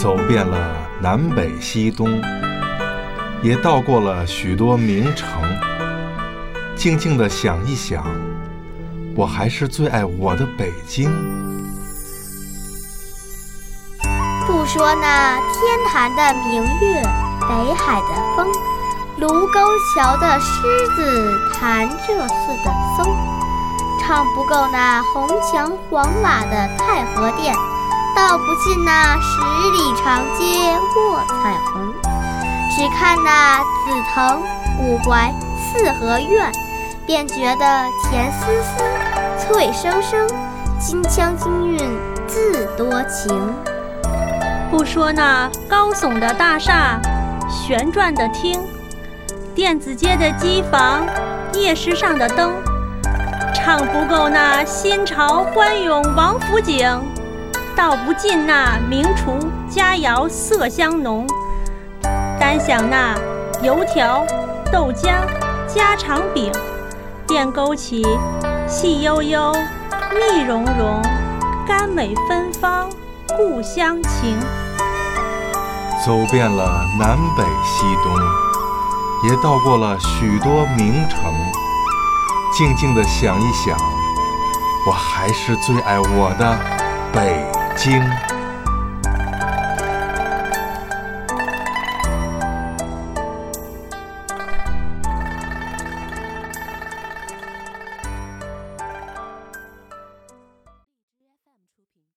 走遍了南北西东，也到过了许多名城。静静地想一想，我还是最爱我的北京。不说那天坛的明月，北海的风，卢沟桥的狮子，潭柘寺的松，唱不够那红墙黄瓦的太和殿。道不尽那十里长街卧彩虹，只看那紫藤五槐四合院，便觉得甜丝丝、脆生生，金腔金韵自多情。不说那高耸的大厦，旋转的厅，电子街的机房，夜市上的灯，唱不够那新潮欢涌王府井。道不尽那名厨佳肴色香浓，单想那油条、豆浆、家常饼，便勾起细悠悠、蜜融融、甘美芬芳故乡情。走遍了南北西东，也到过了许多名城，静静地想一想，我还是最爱我的北。经。